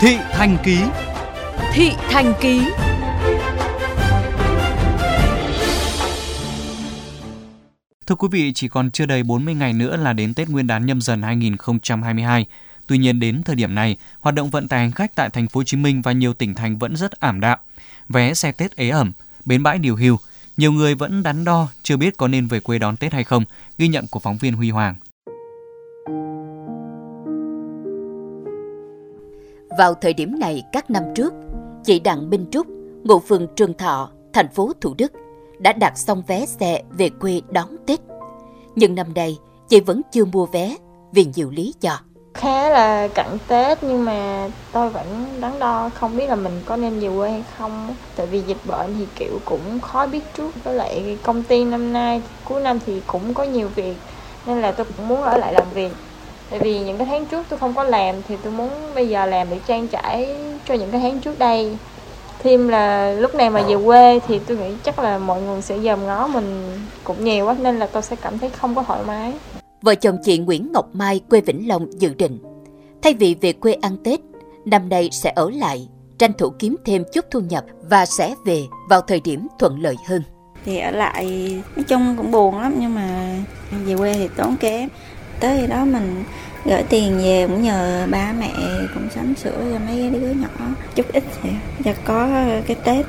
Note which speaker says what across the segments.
Speaker 1: Thị Thành Ký
Speaker 2: Thị Thành Ký
Speaker 1: Thưa quý vị, chỉ còn chưa đầy 40 ngày nữa là đến Tết Nguyên đán nhâm dần 2022. Tuy nhiên đến thời điểm này, hoạt động vận tải hành khách tại thành phố Hồ Chí Minh và nhiều tỉnh thành vẫn rất ảm đạm. Vé xe Tết ế ẩm, bến bãi điều hưu, nhiều người vẫn đắn đo chưa biết có nên về quê đón Tết hay không, ghi nhận của phóng viên Huy Hoàng.
Speaker 2: Vào thời điểm này các năm trước, chị Đặng Minh Trúc, ngụ phường Trường Thọ, thành phố Thủ Đức, đã đặt xong vé xe về quê đón Tết. Nhưng năm nay, chị vẫn chưa mua vé vì nhiều lý do.
Speaker 3: Khá là cận Tết nhưng mà tôi vẫn đắn đo không biết là mình có nên về quê hay không. Tại vì dịch bệnh thì kiểu cũng khó biết trước. Với lại công ty năm nay cuối năm thì cũng có nhiều việc nên là tôi cũng muốn ở lại làm việc. Tại vì những cái tháng trước tôi không có làm thì tôi muốn bây giờ làm để trang trải cho những cái tháng trước đây thêm là lúc này mà về quê thì tôi nghĩ chắc là mọi người sẽ dòm ngó mình cũng nhiều quá nên là tôi sẽ cảm thấy không có thoải mái.
Speaker 2: Vợ chồng chị Nguyễn Ngọc Mai quê Vĩnh Long dự định thay vì về quê ăn Tết, năm nay sẽ ở lại, tranh thủ kiếm thêm chút thu nhập và sẽ về vào thời điểm thuận lợi hơn.
Speaker 4: Thì ở lại nói chung cũng buồn lắm nhưng mà về quê thì tốn kém. Tới đó mình gửi tiền về cũng nhờ ba mẹ cũng sắm sửa cho mấy đứa nhỏ chút ít vậy cho có cái tết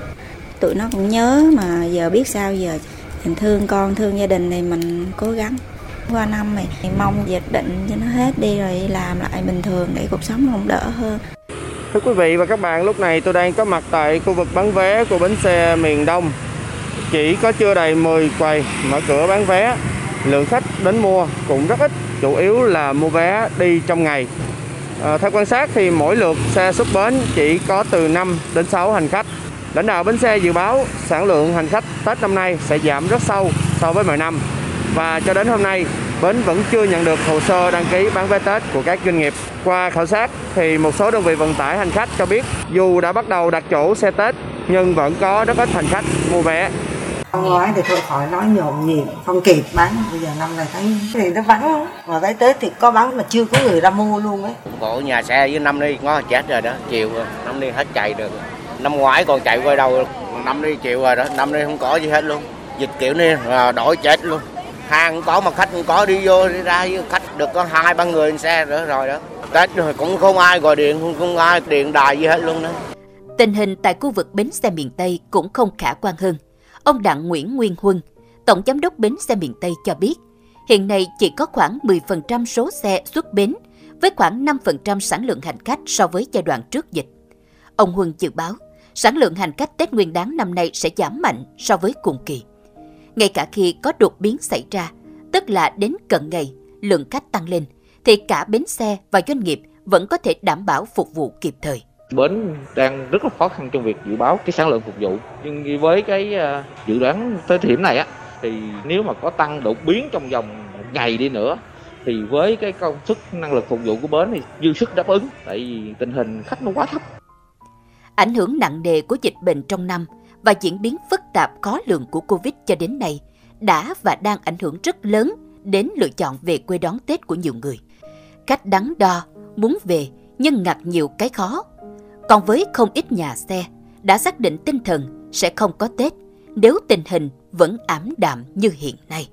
Speaker 4: tụi nó cũng nhớ mà giờ biết sao giờ mình thương con thương gia đình thì mình cố gắng qua năm này thì mong dịch bệnh cho nó hết đi rồi làm lại bình thường để cuộc sống không đỡ hơn
Speaker 5: Thưa quý vị và các bạn, lúc này tôi đang có mặt tại khu vực bán vé của bến xe miền Đông. Chỉ có chưa đầy 10 quầy mở cửa bán vé. Lượng khách đến mua cũng rất ít chủ yếu là mua vé đi trong ngày. À, theo quan sát thì mỗi lượt xe xuất bến chỉ có từ 5 đến 6 hành khách. Lãnh đạo bến xe dự báo sản lượng hành khách Tết năm nay sẽ giảm rất sâu so với mọi năm. Và cho đến hôm nay, bến vẫn chưa nhận được hồ sơ đăng ký bán vé Tết của các doanh nghiệp. Qua khảo sát thì một số đơn vị vận tải hành khách cho biết dù đã bắt đầu đặt chỗ xe Tết nhưng vẫn có rất ít hành khách mua vé
Speaker 6: Năm ngoái thì thôi khỏi nói nhộn nhịp, không kịp bán. Bây giờ năm này thấy thì nó vắng lắm. Mà tới Tết thì có bán mà chưa có người ra mua luôn ấy.
Speaker 7: Cổ nhà xe với năm đi ngó chết rồi đó, chiều rồi, năm đi hết chạy được. Năm ngoái còn chạy qua đâu, năm đi chiều rồi đó, năm đi không có gì hết luôn. Dịch kiểu này là đổi chết luôn. Hàng có mà khách không có đi vô đi ra với khách được có hai ba người xe nữa rồi đó. Tết rồi cũng không ai gọi điện, không, không ai điện đài gì hết luôn đó.
Speaker 2: Tình hình tại khu vực bến xe miền Tây cũng không khả quan hơn. Ông Đặng Nguyễn Nguyên Huân, Tổng Giám đốc Bến xe miền Tây cho biết, hiện nay chỉ có khoảng 10% số xe xuất bến, với khoảng 5% sản lượng hành khách so với giai đoạn trước dịch. Ông Huân dự báo, sản lượng hành khách Tết Nguyên đáng năm nay sẽ giảm mạnh so với cùng kỳ. Ngay cả khi có đột biến xảy ra, tức là đến cận ngày, lượng khách tăng lên, thì cả bến xe và doanh nghiệp vẫn có thể đảm bảo phục vụ kịp thời
Speaker 8: bến đang rất là khó khăn trong việc dự báo cái sản lượng phục vụ. Nhưng với cái à, dự đoán tới thời điểm này á thì nếu mà có tăng đột biến trong vòng một ngày đi nữa thì với cái công suất năng lực phục vụ của bến thì dư sức đáp ứng tại vì tình hình khách nó quá thấp.
Speaker 2: Ảnh hưởng nặng nề của dịch bệnh trong năm và diễn biến phức tạp khó lường của Covid cho đến nay đã và đang ảnh hưởng rất lớn đến lựa chọn về quê đón Tết của nhiều người. Khách đắn đo, muốn về nhưng ngặt nhiều cái khó còn với không ít nhà xe, đã xác định tinh thần sẽ không có Tết nếu tình hình vẫn ảm đạm như hiện nay.